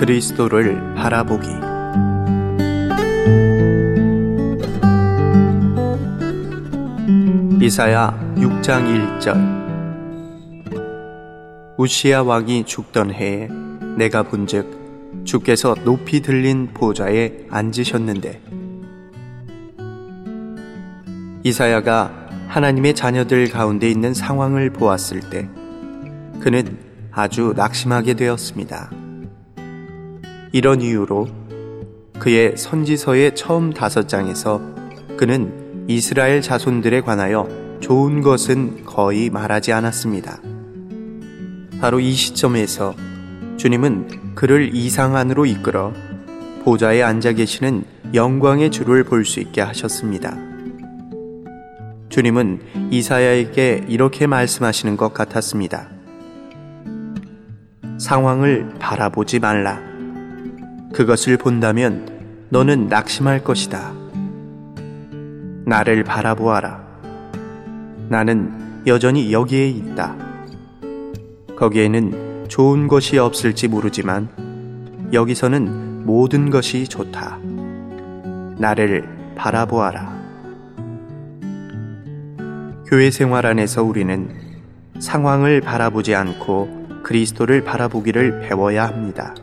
그리스도를 바라보기 이사야 6장 1절 우시야 왕이 죽던 해에 내가 본즉 주께서 높이 들린 보좌에 앉으셨는데 이사야가 하나님의 자녀들 가운데 있는 상황을 보았을 때 그는 아주 낙심하게 되었습니다. 이런 이유로 그의 선지서의 처음 다섯 장에서 그는 이스라엘 자손들에 관하여 좋은 것은 거의 말하지 않았습니다. 바로 이 시점에서 주님은 그를 이상 안으로 이끌어 보좌에 앉아 계시는 영광의 주를 볼 수 있게 하셨습니다. 주님은 이사야에게 이렇게 말씀하시는 것 같았습니다. 상황을 바라보지 말라. 그것을 본다면 너는 낙심할 것이다. 나를 바라보아라. 나는 여전히 여기에 있다. 거기에는 좋은 것이 없을지 모르지만 여기서는 모든 것이 좋다. 나를 바라보아라. 교회 생활 안에서 우리는 상황을 바라보지 않고 그리스도를 바라보기를 배워야 합니다.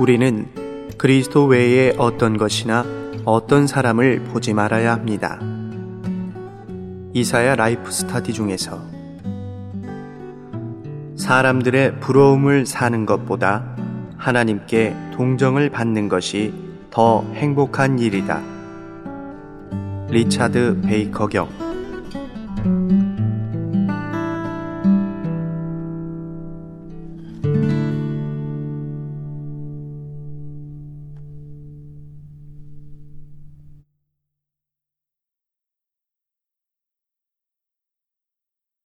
우리는 그리스도 외에 어떤 것이나 어떤 사람을 보지 말아야 합니다. 이사야 라이프 스타디 중에서 사람들의 부러움을 사는 것보다 하나님께 동정을 받는 것이 더 행복한 일이다. 리차드 베이커 경